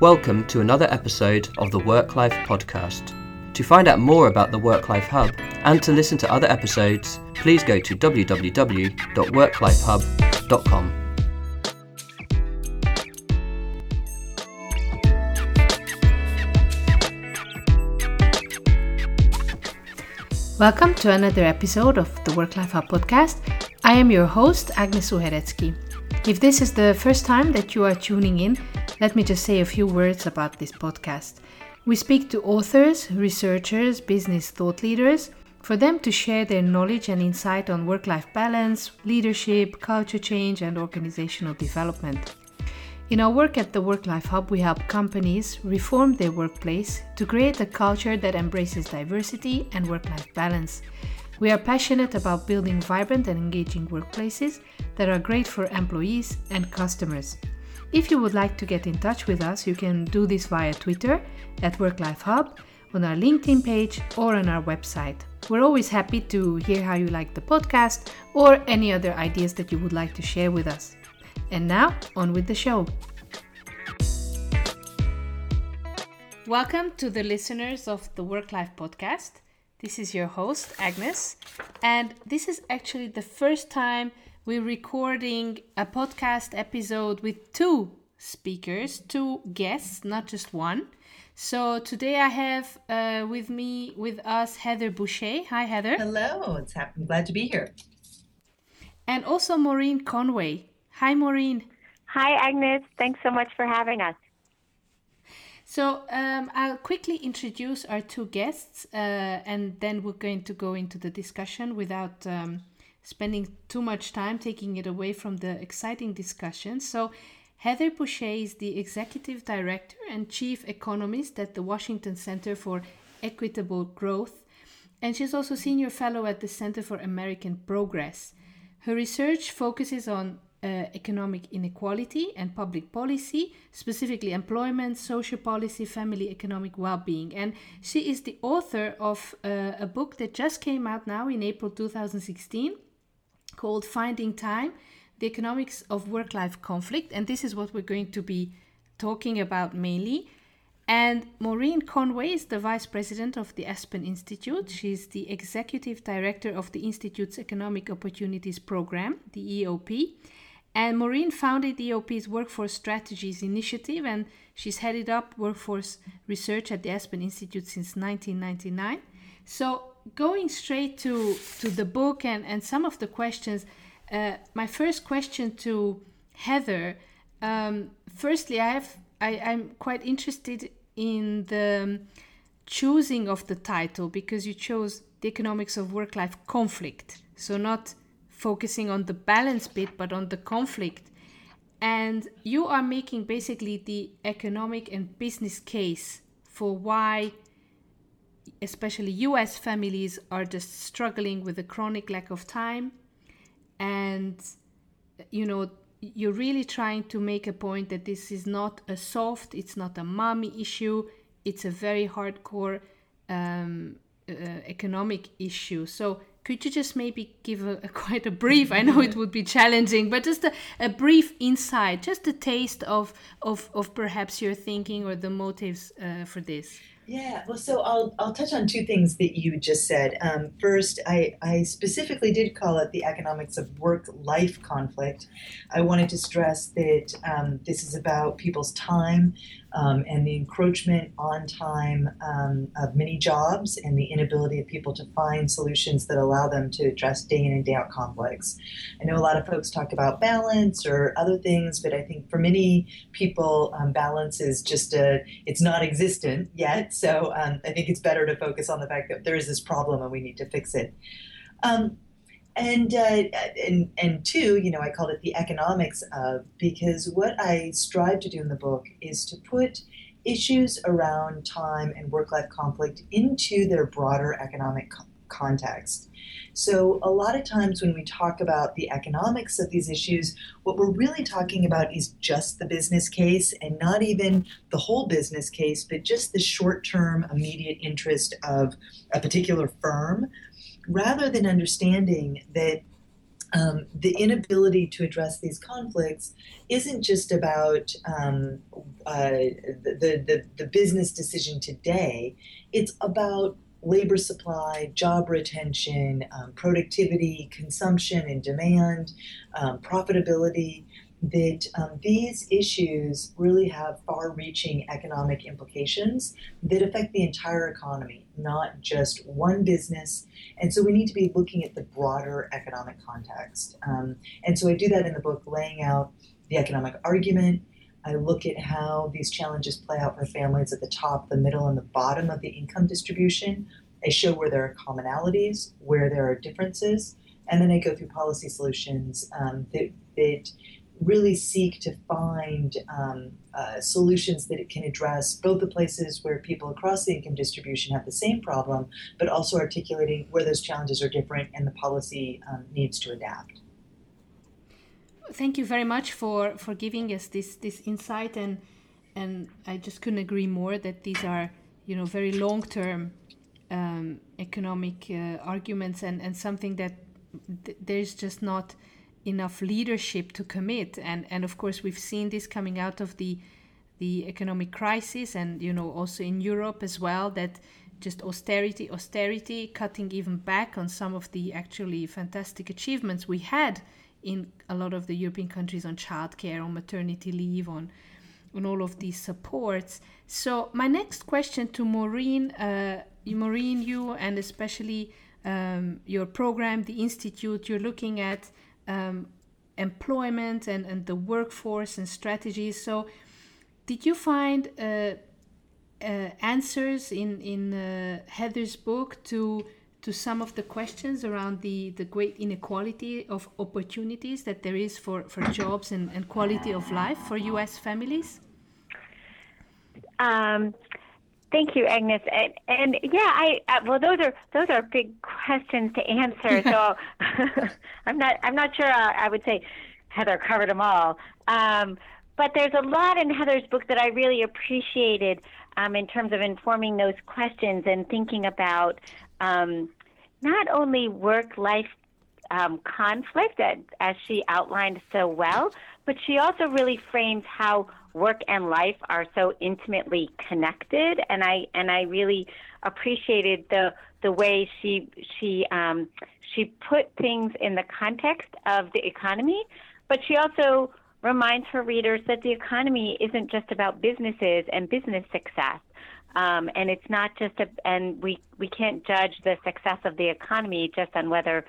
Welcome to another episode of the Work Life Podcast. To find out more about the Work Life Hub and to listen to other episodes, please go to www.worklifehub.com. Welcome to another episode of the Work Life Hub podcast. I am your host, Agnes Uheretsky. If this is the first time that you are tuning in, let me just say a few words about this podcast. We speak to authors, researchers, business thought leaders for them to share their knowledge and insight on work life balance, leadership, culture change, and organizational development. In our work at the Work Life Hub, we help companies reform their workplace to create a culture that embraces diversity and work life balance. We are passionate about building vibrant and engaging workplaces that are great for employees and customers. If you would like to get in touch with us, you can do this via Twitter at Work Life Hub, on our LinkedIn page, or on our website. We're always happy to hear how you like the podcast or any other ideas that you would like to share with us. And now, on with the show. Welcome to the listeners of the Work Life Podcast. This is your host, Agnes, and this is actually the first time we're recording a podcast episode with two speakers, two guests, not just one. So today I have uh, with me, with us, Heather Boushey. Hi, Heather. Hello, it's I'm glad to be here. And also Maureen Conway. Hi, Maureen. Hi, Agnes. Thanks so much for having us. So um, I'll quickly introduce our two guests, uh, and then we're going to go into the discussion without um, spending too much time taking it away from the exciting discussion. So Heather Boushey is the executive director and chief economist at the Washington Center for Equitable Growth, and she's also senior fellow at the Center for American Progress. Her research focuses on uh, economic inequality and public policy, specifically employment, social policy, family economic well being. And she is the author of uh, a book that just came out now in April 2016 called Finding Time The Economics of Work Life Conflict. And this is what we're going to be talking about mainly. And Maureen Conway is the vice president of the Aspen Institute. She's the executive director of the Institute's Economic Opportunities Program, the EOP. And Maureen founded the EOP's Workforce Strategies Initiative, and she's headed up workforce research at the Aspen Institute since 1999. So, going straight to, to the book and, and some of the questions, uh, my first question to Heather um, firstly, I have I, I'm quite interested in the choosing of the title because you chose the economics of work life conflict. So, not focusing on the balance bit, but on the conflict. And you are making basically the economic and business case for why, especially US families, are just struggling with a chronic lack of time. And, you know, you're really trying to make a point that this is not a soft, it's not a mommy issue, it's a very hardcore um, uh, economic issue. So, could you just maybe give a, a, quite a brief i know it would be challenging but just a, a brief insight just a taste of, of of perhaps your thinking or the motives uh, for this yeah, well, so I'll, I'll touch on two things that you just said. Um, first, I, I specifically did call it the economics of work life conflict. I wanted to stress that um, this is about people's time um, and the encroachment on time um, of many jobs and the inability of people to find solutions that allow them to address day in and day out conflicts. I know a lot of folks talk about balance or other things, but I think for many people, um, balance is just a, it's not existent yet. So um, I think it's better to focus on the fact that there is this problem and we need to fix it. Um, and uh, and and two, you know, I called it the economics of because what I strive to do in the book is to put issues around time and work-life conflict into their broader economic co- context. So, a lot of times when we talk about the economics of these issues, what we're really talking about is just the business case and not even the whole business case, but just the short term immediate interest of a particular firm, rather than understanding that um, the inability to address these conflicts isn't just about um, uh, the, the, the business decision today, it's about labor supply, job retention, um, productivity, consumption and demand, um, profitability that um, these issues really have far reaching economic implications that affect the entire economy, not just one business. And so we need to be looking at the broader economic context. Um, and so I do that in the book, laying out the economic argument. I look at how these challenges play out for families at the top, the middle, and the bottom of the income distribution. I show where there are commonalities, where there are differences, and then I go through policy solutions um, that, that really seek to find um, uh, solutions that it can address both the places where people across the income distribution have the same problem, but also articulating where those challenges are different and the policy um, needs to adapt. Thank you very much for, for giving us this, this insight and and I just couldn't agree more that these are you know very long term um, economic uh, arguments and, and something that th- there's just not enough leadership to commit. And and of course we've seen this coming out of the the economic crisis and you know also in Europe as well that just austerity austerity cutting even back on some of the actually fantastic achievements we had in a lot of the European countries on childcare on maternity leave on on all of these supports. So my next question to Maureen uh, Maureen you and especially um, your program the institute you're looking at um, employment and, and the workforce and strategies. So, did you find uh, uh, answers in in uh, Heather's book to to some of the questions around the, the great inequality of opportunities that there is for, for jobs and, and quality of life for U.S. families? Um, Thank you, Agnes. And, and yeah, I uh, well, those are those are big questions to answer. So I'm not I'm not sure. I, uh, I would say Heather covered them all. Um, but there's a lot in Heather's book that I really appreciated um, in terms of informing those questions and thinking about um, not only work life um, conflict, as she outlined so well, but she also really frames how work and life are so intimately connected, and I and I really appreciated the the way she she um, she put things in the context of the economy, but she also reminds her readers that the economy isn't just about businesses and business success. Um, and it's not just a, and we, we can't judge the success of the economy just on whether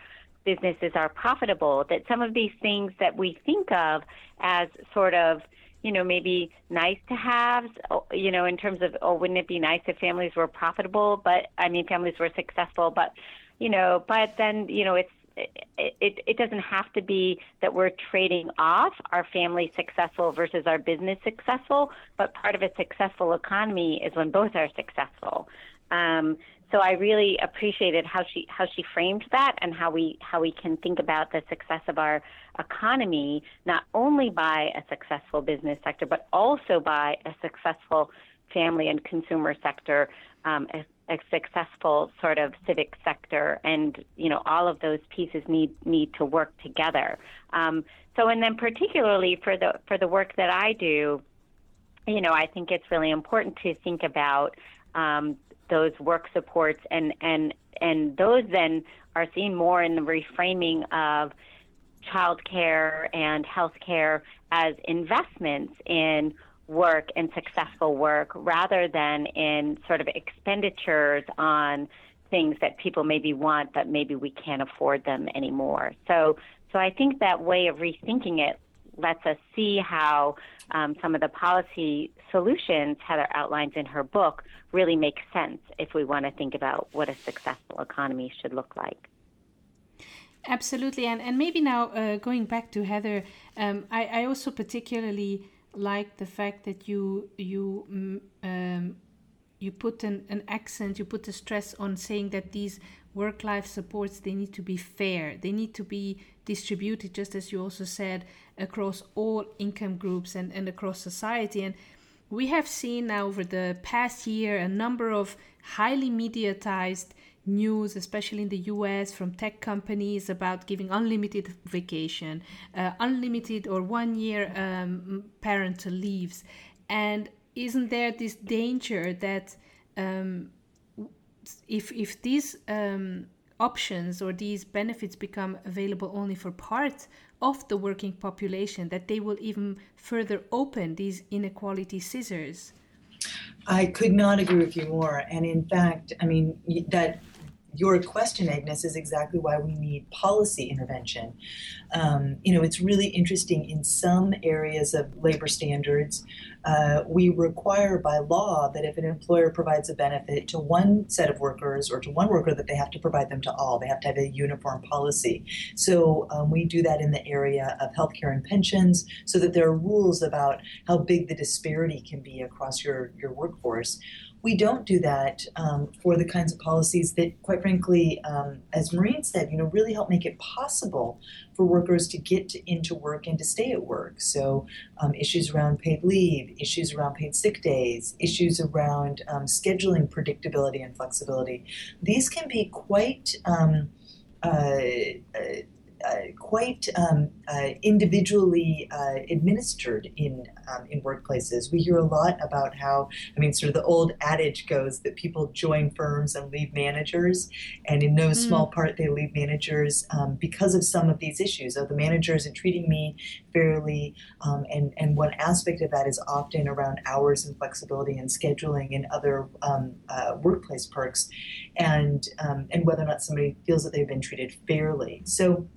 businesses are profitable. That some of these things that we think of as sort of you know, maybe nice to have, you know, in terms of, oh, wouldn't it be nice if families were profitable? But I mean, families were successful, but, you know, but then, you know, it's, it, it, it doesn't have to be that we're trading off our family successful versus our business successful, but part of a successful economy is when both are successful. Um, so I really appreciated how she how she framed that and how we how we can think about the success of our economy not only by a successful business sector but also by a successful family and consumer sector, um, a, a, successful sort of civic sector, and you know all of those pieces need need to work together. Um, so and then particularly for the for the work that I do, you know I think it's really important to think about um, those work supports and and and those then are seen more in the reframing of childcare and healthcare as investments in work and successful work rather than in sort of expenditures on things that people maybe want but maybe we can't afford them anymore. So so I think that way of rethinking it lets us see how um, some of the policy solutions Heather outlines in her book really make sense if we want to think about what a successful economy should look like. Absolutely, and and maybe now uh, going back to Heather, um, I, I also particularly like the fact that you you mm, um, you put an, an accent, you put a stress on saying that these work life supports they need to be fair, they need to be distributed, just as you also said, across all income groups and, and across society. And we have seen over the past year a number of highly mediatized news, especially in the US, from tech companies about giving unlimited vacation, uh, unlimited or one year um, parental leaves. And isn't there this danger that um, if, if these um, options or these benefits become available only for part of the working population, that they will even further open these inequality scissors? I could not agree with you more. And in fact, I mean, that your question, Agnes, is exactly why we need policy intervention. Um, you know, it's really interesting in some areas of labor standards, uh, we require by law that if an employer provides a benefit to one set of workers or to one worker, that they have to provide them to all. They have to have a uniform policy. So um, we do that in the area of healthcare and pensions, so that there are rules about how big the disparity can be across your, your workforce we don't do that um, for the kinds of policies that, quite frankly, um, as Maureen said, you know, really help make it possible for workers to get to, into work and to stay at work. So, um, issues around paid leave, issues around paid sick days, issues around um, scheduling predictability and flexibility. These can be quite um, uh, uh, quite um, uh, individually uh, administered in um, in workplaces. We hear a lot about how I mean, sort of the old adage goes that people join firms and leave managers, and in no mm. small part they leave managers um, because of some of these issues. Of the manager isn't treating me fairly, um, and and one aspect of that is often around hours and flexibility and scheduling and other um, uh, workplace perks, and um, and whether or not somebody feels that they've been treated fairly. So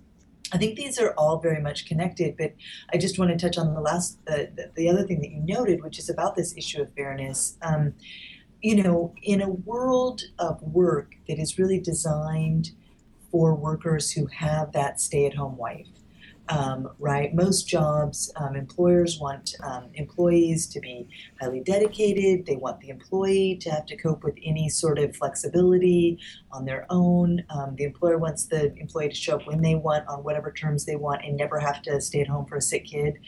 I think these are all very much connected, but I just want to touch on the last, uh, the, the other thing that you noted, which is about this issue of fairness. Um, you know, in a world of work that is really designed for workers who have that stay at home wife, um, right? Most jobs, um, employers want um, employees to be highly dedicated. They want the employee to have to cope with any sort of flexibility on their own. Um, the employer wants the employee to show up when they want, on whatever terms they want, and never have to stay at home for a sick kid.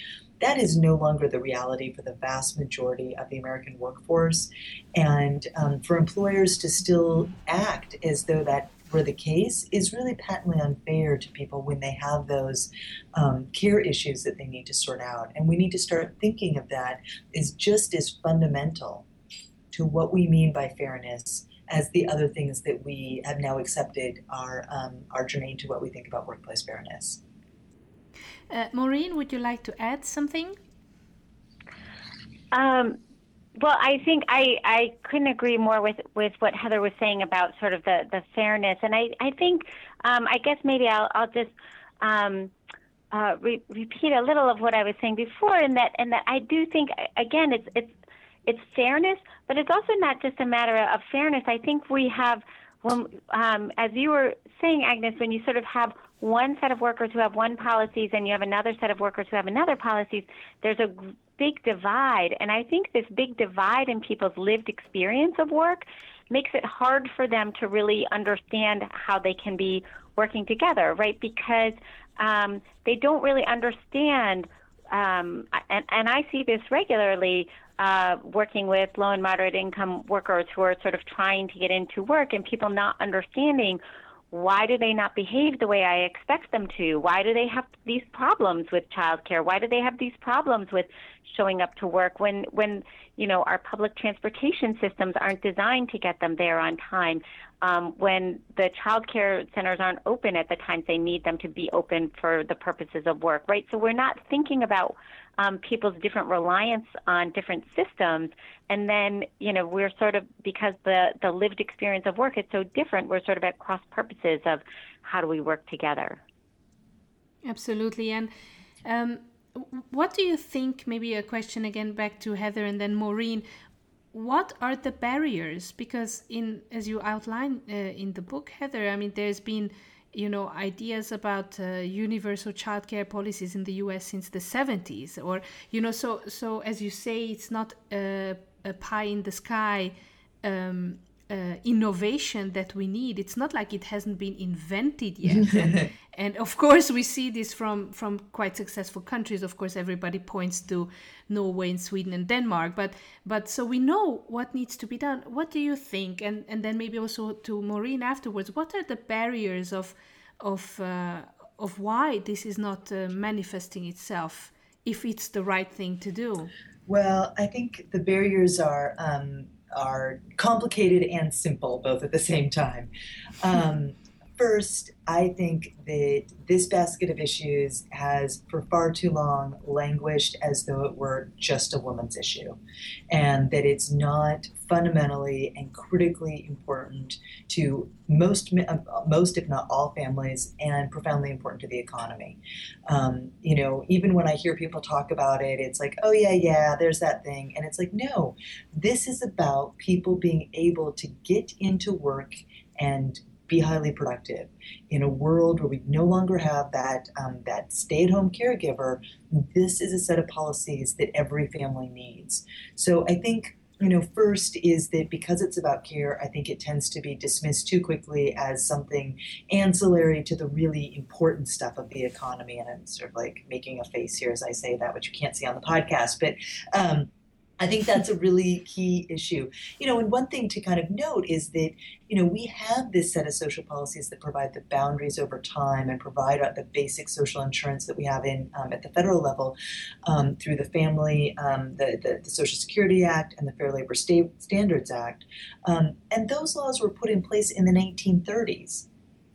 That is no longer the reality for the vast majority of the American workforce. And um, for employers to still act as though that were the case is really patently unfair to people when they have those um, care issues that they need to sort out. And we need to start thinking of that as just as fundamental to what we mean by fairness as the other things that we have now accepted are, um, are germane to what we think about workplace fairness. Uh, Maureen, would you like to add something? Um, well, I think I, I couldn't agree more with, with what Heather was saying about sort of the, the fairness. And I, I think, um, I guess maybe I'll, I'll just um, uh, re- repeat a little of what I was saying before, in that, and that I do think, again, it's, it's, it's fairness, but it's also not just a matter of fairness. I think we have, when, um, as you were saying, Agnes, when you sort of have one set of workers who have one policies and you have another set of workers who have another policies, there's a big divide. And I think this big divide in people's lived experience of work makes it hard for them to really understand how they can be working together, right? Because um, they don't really understand. Um, and, and I see this regularly uh, working with low and moderate income workers who are sort of trying to get into work and people not understanding why do they not behave the way I expect them to? Why do they have these problems with childcare? Why do they have these problems with showing up to work when when you know our public transportation systems aren't designed to get them there on time? Um, when the childcare centers aren't open at the times they need them to be open for the purposes of work, right? So we're not thinking about um, people's different reliance on different systems. And then, you know, we're sort of, because the, the lived experience of work is so different, we're sort of at cross purposes of how do we work together. Absolutely. And um, what do you think? Maybe a question again back to Heather and then Maureen. What are the barriers? Because in as you outline uh, in the book, Heather, I mean, there's been you know ideas about uh, universal childcare policies in the US since the 70s or you know so so as you say it's not a, a pie in the sky um, uh, innovation that we need. It's not like it hasn't been invented yet. And, and of course we see this from from quite successful countries. Of course everybody points to norway and sweden and denmark but but so we know what needs to be done. What do you think? And and then maybe also to maureen afterwards what are the barriers of of uh, of why this is not uh, manifesting itself if it's the right thing to do? Well i think the barriers are um, are complicated and simple both at the same time. Um, First, I think that this basket of issues has, for far too long, languished as though it were just a woman's issue, and that it's not fundamentally and critically important to most, uh, most if not all families, and profoundly important to the economy. Um, you know, even when I hear people talk about it, it's like, oh yeah, yeah, there's that thing, and it's like, no, this is about people being able to get into work and be highly productive. In a world where we no longer have that um, that stay-at-home caregiver, this is a set of policies that every family needs. So I think you know first is that because it's about care i think it tends to be dismissed too quickly as something ancillary to the really important stuff of the economy and i'm sort of like making a face here as i say that which you can't see on the podcast but um, I think that's a really key issue. You know, and one thing to kind of note is that, you know, we have this set of social policies that provide the boundaries over time and provide the basic social insurance that we have in um, at the federal level um, through the Family, um, the, the, the, Social Security Act, and the Fair Labor Standards Act. Um, and those laws were put in place in the 1930s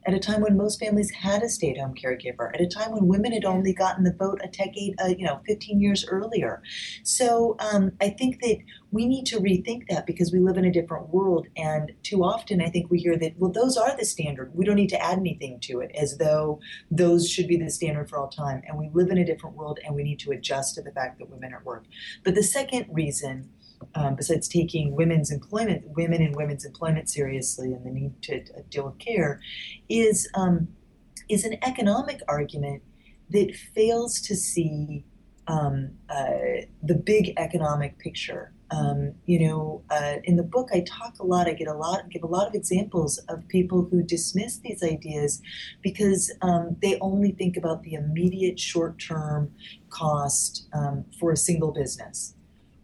at a time when most families had a stay-at-home caregiver, at a time when women had only gotten the vote a decade, uh, you know, 15 years earlier. So um, I think that we need to rethink that because we live in a different world, and too often I think we hear that well, those are the standard. We don't need to add anything to it, as though those should be the standard for all time. And we live in a different world, and we need to adjust to the fact that women are at work. But the second reason um, besides taking women's employment, women and women's employment seriously and the need to uh, deal with care, is um, is an economic argument that fails to see um, uh, the big economic picture. Um, you know, uh, in the book, I talk a lot. I get a lot, give a lot of examples of people who dismiss these ideas because um, they only think about the immediate short-term cost um, for a single business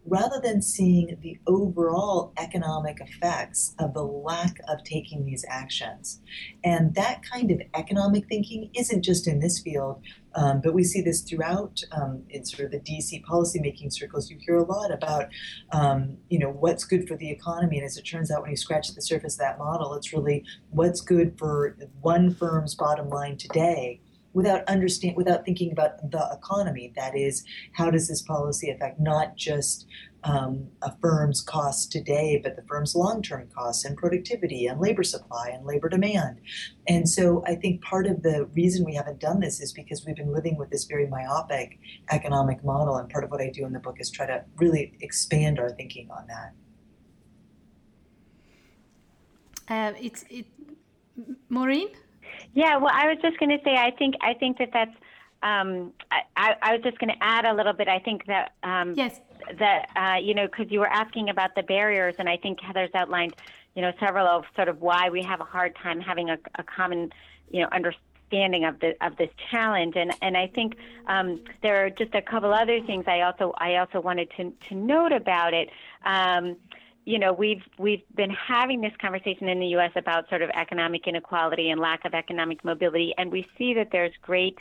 rather than seeing the overall economic effects of the lack of taking these actions. And that kind of economic thinking isn't just in this field, um, but we see this throughout um, in sort of the DC policymaking circles. You hear a lot about, um, you know, what's good for the economy, and as it turns out, when you scratch the surface of that model, it's really what's good for one firm's bottom line today without understand without thinking about the economy. That is, how does this policy affect not just um, a firm's costs today, but the firm's long-term costs and productivity and labor supply and labor demand. And so I think part of the reason we haven't done this is because we've been living with this very myopic economic model. And part of what I do in the book is try to really expand our thinking on that. Uh, it's it, Maureen. Yeah, well, I was just going to say, I think I think that that's. Um, I, I was just going to add a little bit. I think that um, yes, that uh, you know, because you were asking about the barriers, and I think Heather's outlined, you know, several of sort of why we have a hard time having a, a common, you know, understanding of the of this challenge. And and I think um, there are just a couple other things I also I also wanted to to note about it. You know, we've we've been having this conversation in the U.S. about sort of economic inequality and lack of economic mobility, and we see that there's great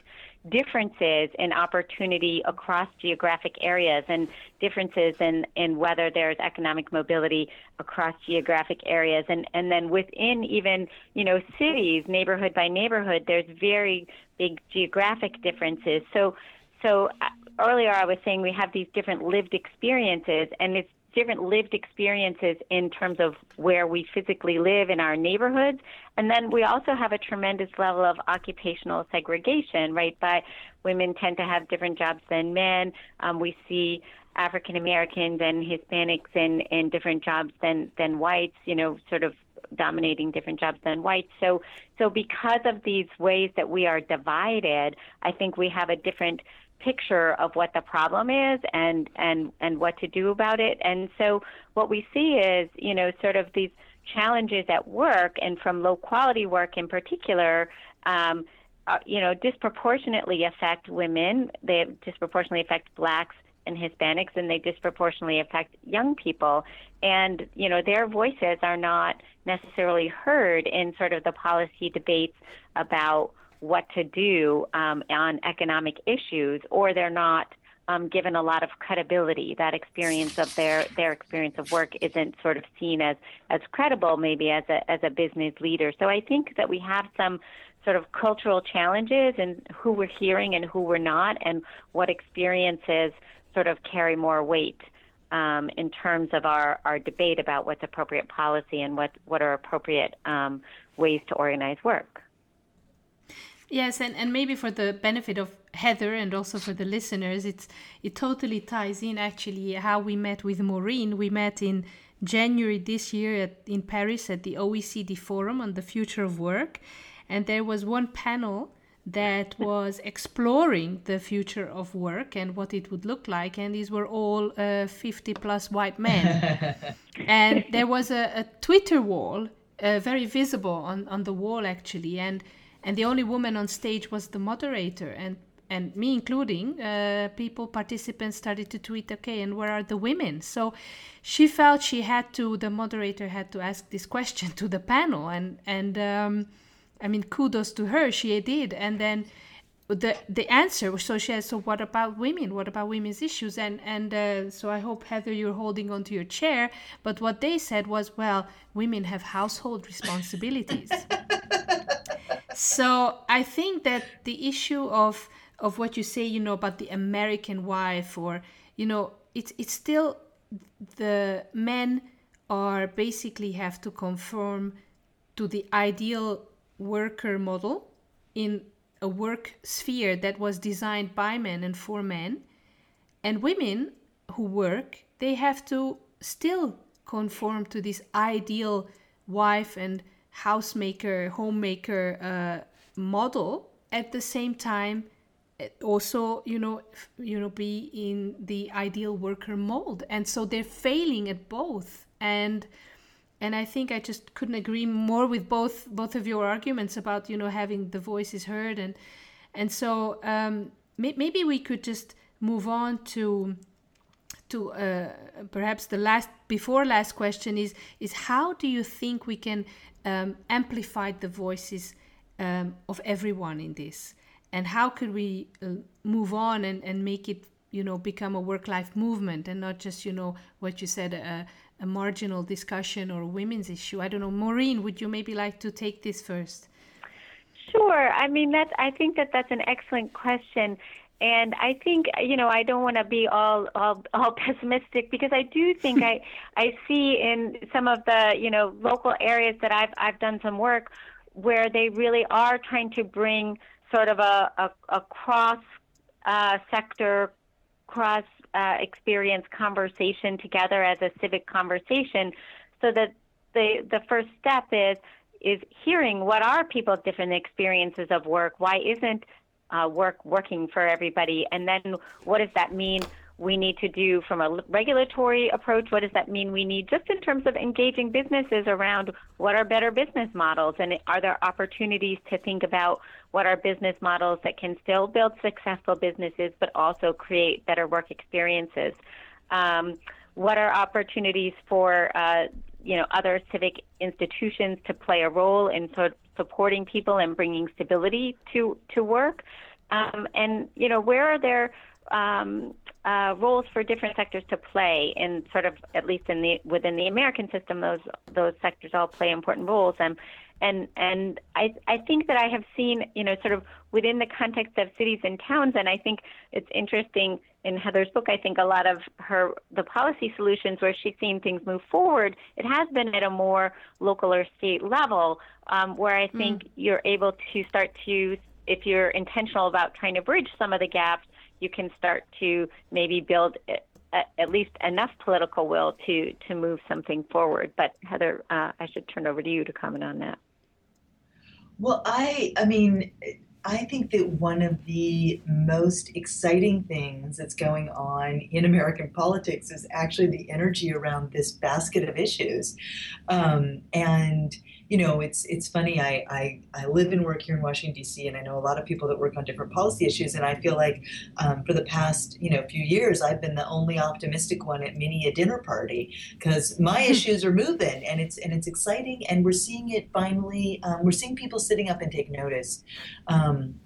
differences in opportunity across geographic areas and differences in, in whether there's economic mobility across geographic areas and, and then within even you know cities neighborhood by neighborhood there's very big geographic differences so so uh, earlier I was saying we have these different lived experiences and it's different lived experiences in terms of where we physically live in our neighborhoods. And then we also have a tremendous level of occupational segregation, right? By women tend to have different jobs than men. Um, we see African Americans and Hispanics in, in different jobs than, than whites, you know, sort of dominating different jobs than whites. So, so because of these ways that we are divided, I think we have a different picture of what the problem is and and and what to do about it and so what we see is you know sort of these challenges at work and from low quality work in particular um, uh, you know, disproportionately affect women. They disproportionately affect blacks and Hispanics, and they disproportionately affect young people. And you know, their voices are not necessarily heard in sort of the policy debates about what to do um, on economic issues, or they're not um, given a lot of credibility. That experience of their their experience of work isn't sort of seen as as credible, maybe as a as a business leader. So I think that we have some sort of cultural challenges and who we're hearing and who we're not, and what experiences sort of carry more weight. Um, in terms of our, our debate about what's appropriate policy and what, what are appropriate um, ways to organize work. Yes, and, and maybe for the benefit of Heather and also for the listeners, it's it totally ties in actually how we met with Maureen. We met in January this year at, in Paris at the OECD Forum on the Future of Work, and there was one panel that was exploring the future of work and what it would look like, and these were all uh, 50 plus white men. and there was a, a Twitter wall, uh, very visible on, on the wall actually, and and the only woman on stage was the moderator. And and me including uh, people participants started to tweet okay and where are the women? So she felt she had to the moderator had to ask this question to the panel. And and um, i mean kudos to her she did. And then the the answer so she said so what about women? What about women's issues? And and uh, so i hope heather you're holding on to your chair. But what they said was well women have household responsibilities so I think that the issue of of what you say, you know, about the American wife, or you know, it's it's still the men are basically have to conform to the ideal worker model in a work sphere that was designed by men and for men. And women who work they have to still conform to this ideal wife and housemaker, homemaker uh, model. At the same time, also you know you know be in the ideal worker mold and so they're failing at both and and i think i just couldn't agree more with both both of your arguments about you know having the voices heard and and so um, may, maybe we could just move on to to uh, perhaps the last before last question is is how do you think we can um, amplify the voices um, of everyone in this and how could we uh, move on and, and make it you know become a work life movement and not just you know what you said a, a marginal discussion or a women's issue i don't know maureen would you maybe like to take this first Sure. I mean, that's. I think that that's an excellent question, and I think you know I don't want to be all, all all pessimistic because I do think I I see in some of the you know local areas that I've I've done some work where they really are trying to bring sort of a a, a cross uh, sector cross uh, experience conversation together as a civic conversation so that the the first step is is hearing what are people's different experiences of work. Why isn't uh, work working for everybody? And then what does that mean we need to do from a regulatory approach? What does that mean we need just in terms of engaging businesses around what are better business models? And are there opportunities to think about what are business models that can still build successful businesses but also create better work experiences? Um, what are opportunities for uh, you know other civic institutions to play a role in sort of supporting people and bringing stability to to work. Um, and you know where are there um, uh, roles for different sectors to play in sort of at least in the within the American system those those sectors all play important roles. And and and I I think that I have seen you know sort of within the context of cities and towns and I think it's interesting in Heather's book, I think a lot of her the policy solutions where she's seen things move forward, it has been at a more local or state level, um, where I think mm. you're able to start to, if you're intentional about trying to bridge some of the gaps, you can start to maybe build at least enough political will to to move something forward. But Heather, uh, I should turn over to you to comment on that. Well, I I mean I think that one of the most exciting things that's going on in American politics is actually the energy around this basket of issues. Um, and you know, it's it's funny. I, I I live and work here in Washington D.C. and I know a lot of people that work on different policy issues. And I feel like um, for the past you know few years, I've been the only optimistic one at many a dinner party because my issues are moving and it's and it's exciting and we're seeing it finally. Um, we're seeing people sitting up and take notice. Um,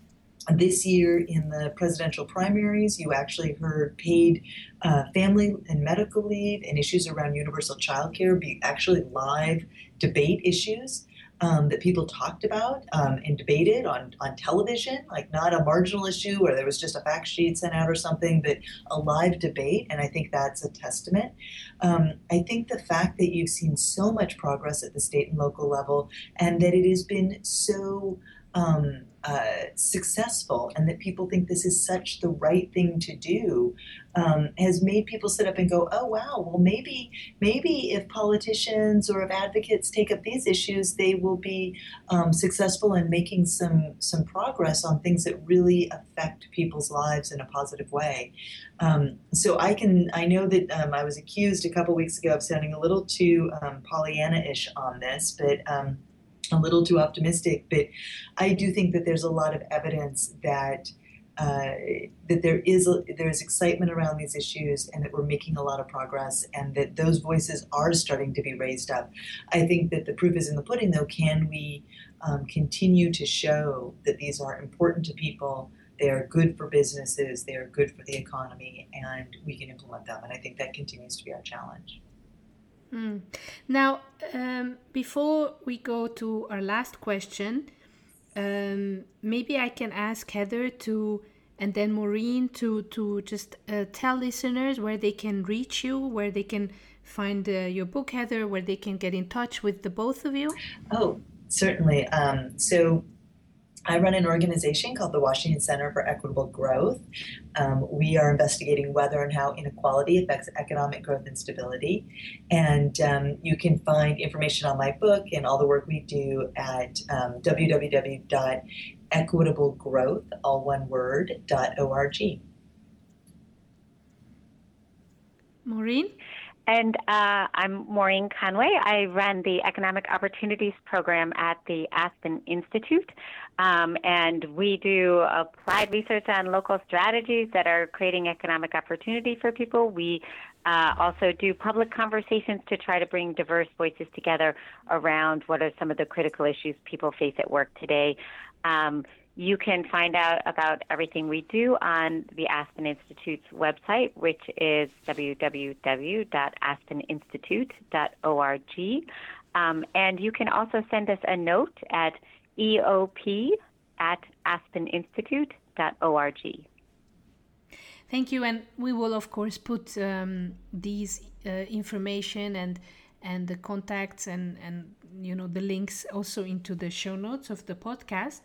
this year in the presidential primaries, you actually heard paid uh, family and medical leave and issues around universal child care be actually live debate issues um, that people talked about um, and debated on, on television, like not a marginal issue where there was just a fact sheet sent out or something, but a live debate. And I think that's a testament. Um, I think the fact that you've seen so much progress at the state and local level and that it has been so um, uh, successful and that people think this is such the right thing to do um, has made people sit up and go, oh wow, well maybe maybe if politicians or if advocates take up these issues, they will be um, successful in making some some progress on things that really affect people's lives in a positive way. Um, so I can I know that um, I was accused a couple weeks ago of sounding a little too um, Pollyanna-ish on this, but um, a little too optimistic, but I do think that there's a lot of evidence that uh, that there is there is excitement around these issues, and that we're making a lot of progress, and that those voices are starting to be raised up. I think that the proof is in the pudding, though. Can we um, continue to show that these are important to people? They are good for businesses. They are good for the economy, and we can implement them. And I think that continues to be our challenge. Mm. Now, um, before we go to our last question, um, maybe I can ask Heather to, and then Maureen to to just uh, tell listeners where they can reach you, where they can find uh, your book, Heather, where they can get in touch with the both of you. Oh, certainly. Um, so I run an organization called the Washington Center for Equitable Growth. Um, we are investigating whether and how inequality affects economic growth and stability. And um, you can find information on my book and all the work we do at um, www.equitablegrowth, all one word, .org. Maureen? And uh, I'm Maureen Conway. I run the Economic Opportunities Program at the Aspen Institute. Um, and we do applied research on local strategies that are creating economic opportunity for people. We uh, also do public conversations to try to bring diverse voices together around what are some of the critical issues people face at work today. Um, you can find out about everything we do on the Aspen Institute's website, which is www.aspeninstitute.org. Um, and you can also send us a note at eop at aspeninstitute.org. Thank you, and we will of course put um, these uh, information and and the contacts and and you know the links also into the show notes of the podcast.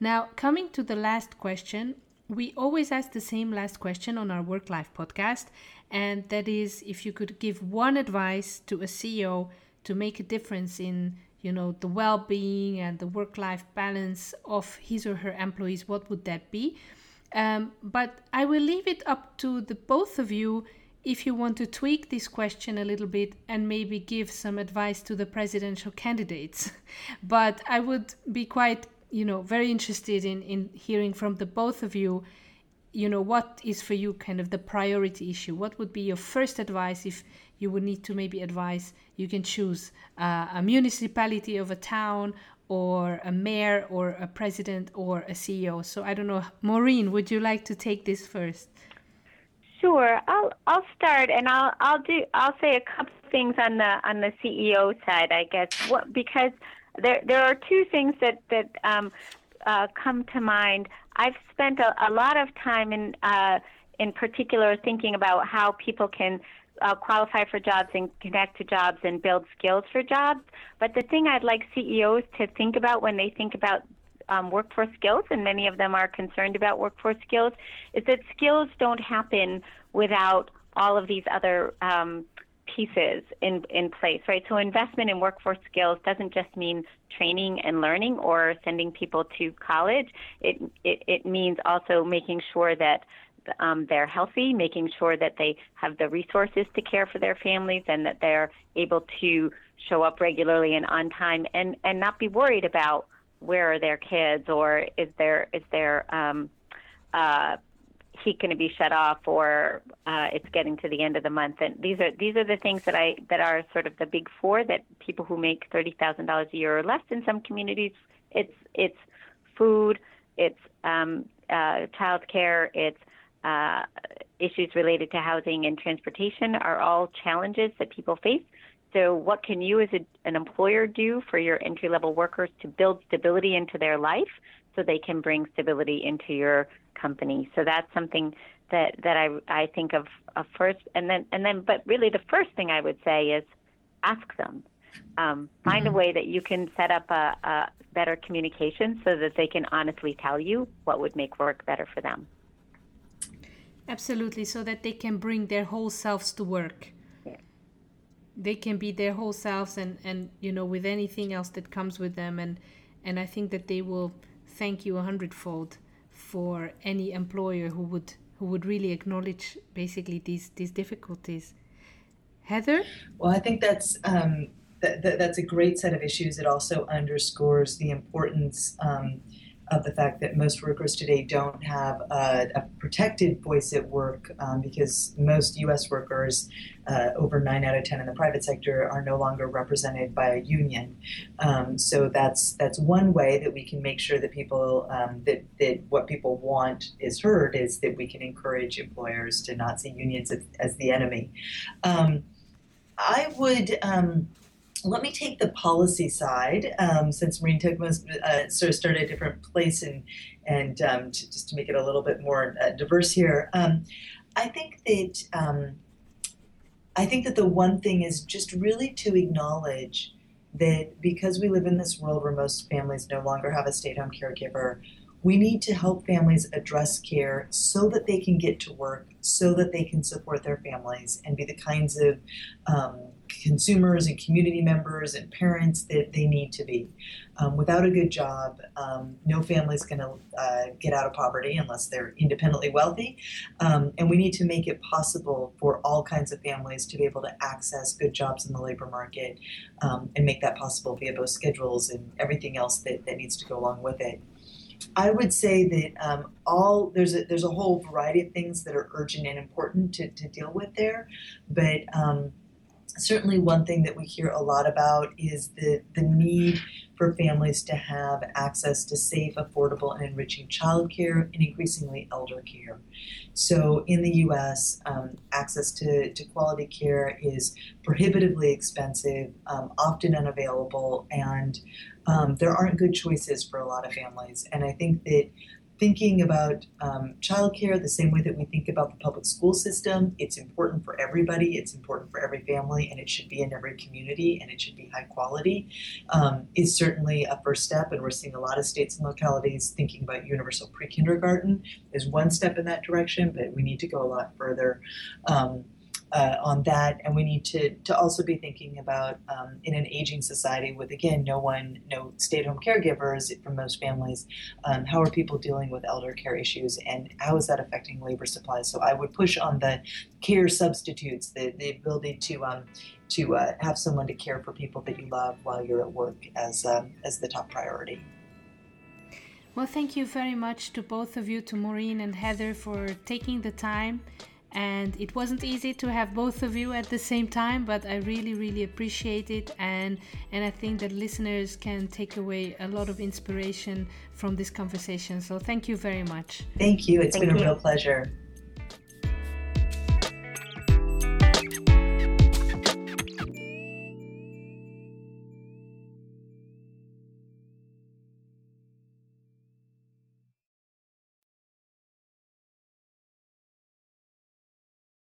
Now, coming to the last question, we always ask the same last question on our work life podcast, and that is if you could give one advice to a CEO to make a difference in you know the well-being and the work-life balance of his or her employees what would that be? Um, but i will leave it up to the both of you if you want to tweak this question a little bit and maybe give some advice to the presidential candidates. But i would be quite you know very interested in in hearing from the both of you you know what is for you kind of the priority issue? What would be your first advice if you would need to maybe advise you can choose uh, a municipality of a town or a mayor or a president or a CEO. So I don't know, Maureen, would you like to take this first? Sure, I'll I'll start and I'll I'll do I'll say a couple things on the on the CEO side, I guess. What because there there are two things that that um, uh, come to mind. I've spent a, a lot of time in uh, in particular thinking about how people can uh, qualify for jobs and connect to jobs and build skills for jobs. But the thing I'd like CEOs to think about when they think about um, workforce skills, and many of them are concerned about workforce skills, is that skills don't happen without all of these other um, pieces in, in place, right? So investment in workforce skills doesn't just mean training and learning or sending people to college. It, it, it means also making sure that um, they're healthy, making sure that they have the resources to care for their families and that they're able to show up regularly and on time and, and not be worried about where are their kids or is there is there um, uh, heat going to be shut off or uh, it's getting to the end of the month. And these are these are the things that I that are sort of the big four that people who make thirty thousand dollars a year or less in some communities it's it's food it's um, uh, child care it's uh, issues related to housing and transportation are all challenges that people face so, what can you as a, an employer do for your entry level workers to build stability into their life so they can bring stability into your company? So, that's something that, that I, I think of, of first. And then, and then, but really, the first thing I would say is ask them. Um, find mm-hmm. a way that you can set up a, a better communication so that they can honestly tell you what would make work better for them. Absolutely, so that they can bring their whole selves to work they can be their whole selves and and you know with anything else that comes with them and and I think that they will thank you a hundredfold for any employer who would who would really acknowledge basically these these difficulties. Heather? Well, I think that's um, that, that, that's a great set of issues. It also underscores the importance um, of the fact that most workers today don't have a, a protected voice at work um, because most U.S. workers, uh, over nine out of ten in the private sector, are no longer represented by a union. Um, so that's that's one way that we can make sure that people um, that that what people want is heard is that we can encourage employers to not see unions as, as the enemy. Um, I would um, let me take the policy side, um, since Maureen was uh, sort of started a different place and and um, to, just to make it a little bit more uh, diverse here. Um, I think that um, I think that the one thing is just really to acknowledge that because we live in this world where most families no longer have a stay-at-home caregiver, we need to help families address care so that they can get to work, so that they can support their families and be the kinds of um, consumers and community members and parents that they need to be. Um, without a good job, um, no family is going to uh, get out of poverty unless they're independently wealthy. Um, and we need to make it possible for all kinds of families to be able to access good jobs in the labor market um, and make that possible via both schedules and everything else that, that needs to go along with it. I would say that um, all there's a there's a whole variety of things that are urgent and important to, to deal with there, but um, certainly one thing that we hear a lot about is the, the need for families to have access to safe, affordable, and enriching childcare and increasingly elder care. So in the US, um, access to, to quality care is prohibitively expensive, um, often unavailable, and um, there aren't good choices for a lot of families. And I think that thinking about um, childcare the same way that we think about the public school system. It's important for everybody, it's important for every family, and it should be in every community and it should be high quality. Um, is certainly a first step, and we're seeing a lot of states and localities thinking about universal pre kindergarten is one step in that direction, but we need to go a lot further. Um, uh, on that, and we need to to also be thinking about um, in an aging society with again no one, no stay-at-home caregivers for most families. Um, how are people dealing with elder care issues, and how is that affecting labor supplies? So I would push on the care substitutes, the the ability to um, to uh, have someone to care for people that you love while you're at work as um, as the top priority. Well, thank you very much to both of you, to Maureen and Heather, for taking the time and it wasn't easy to have both of you at the same time but i really really appreciate it. And and i think that listeners can take away a lot of inspiration from this conversation. So thank you very much. Thank you. It's thank been you. a real pleasure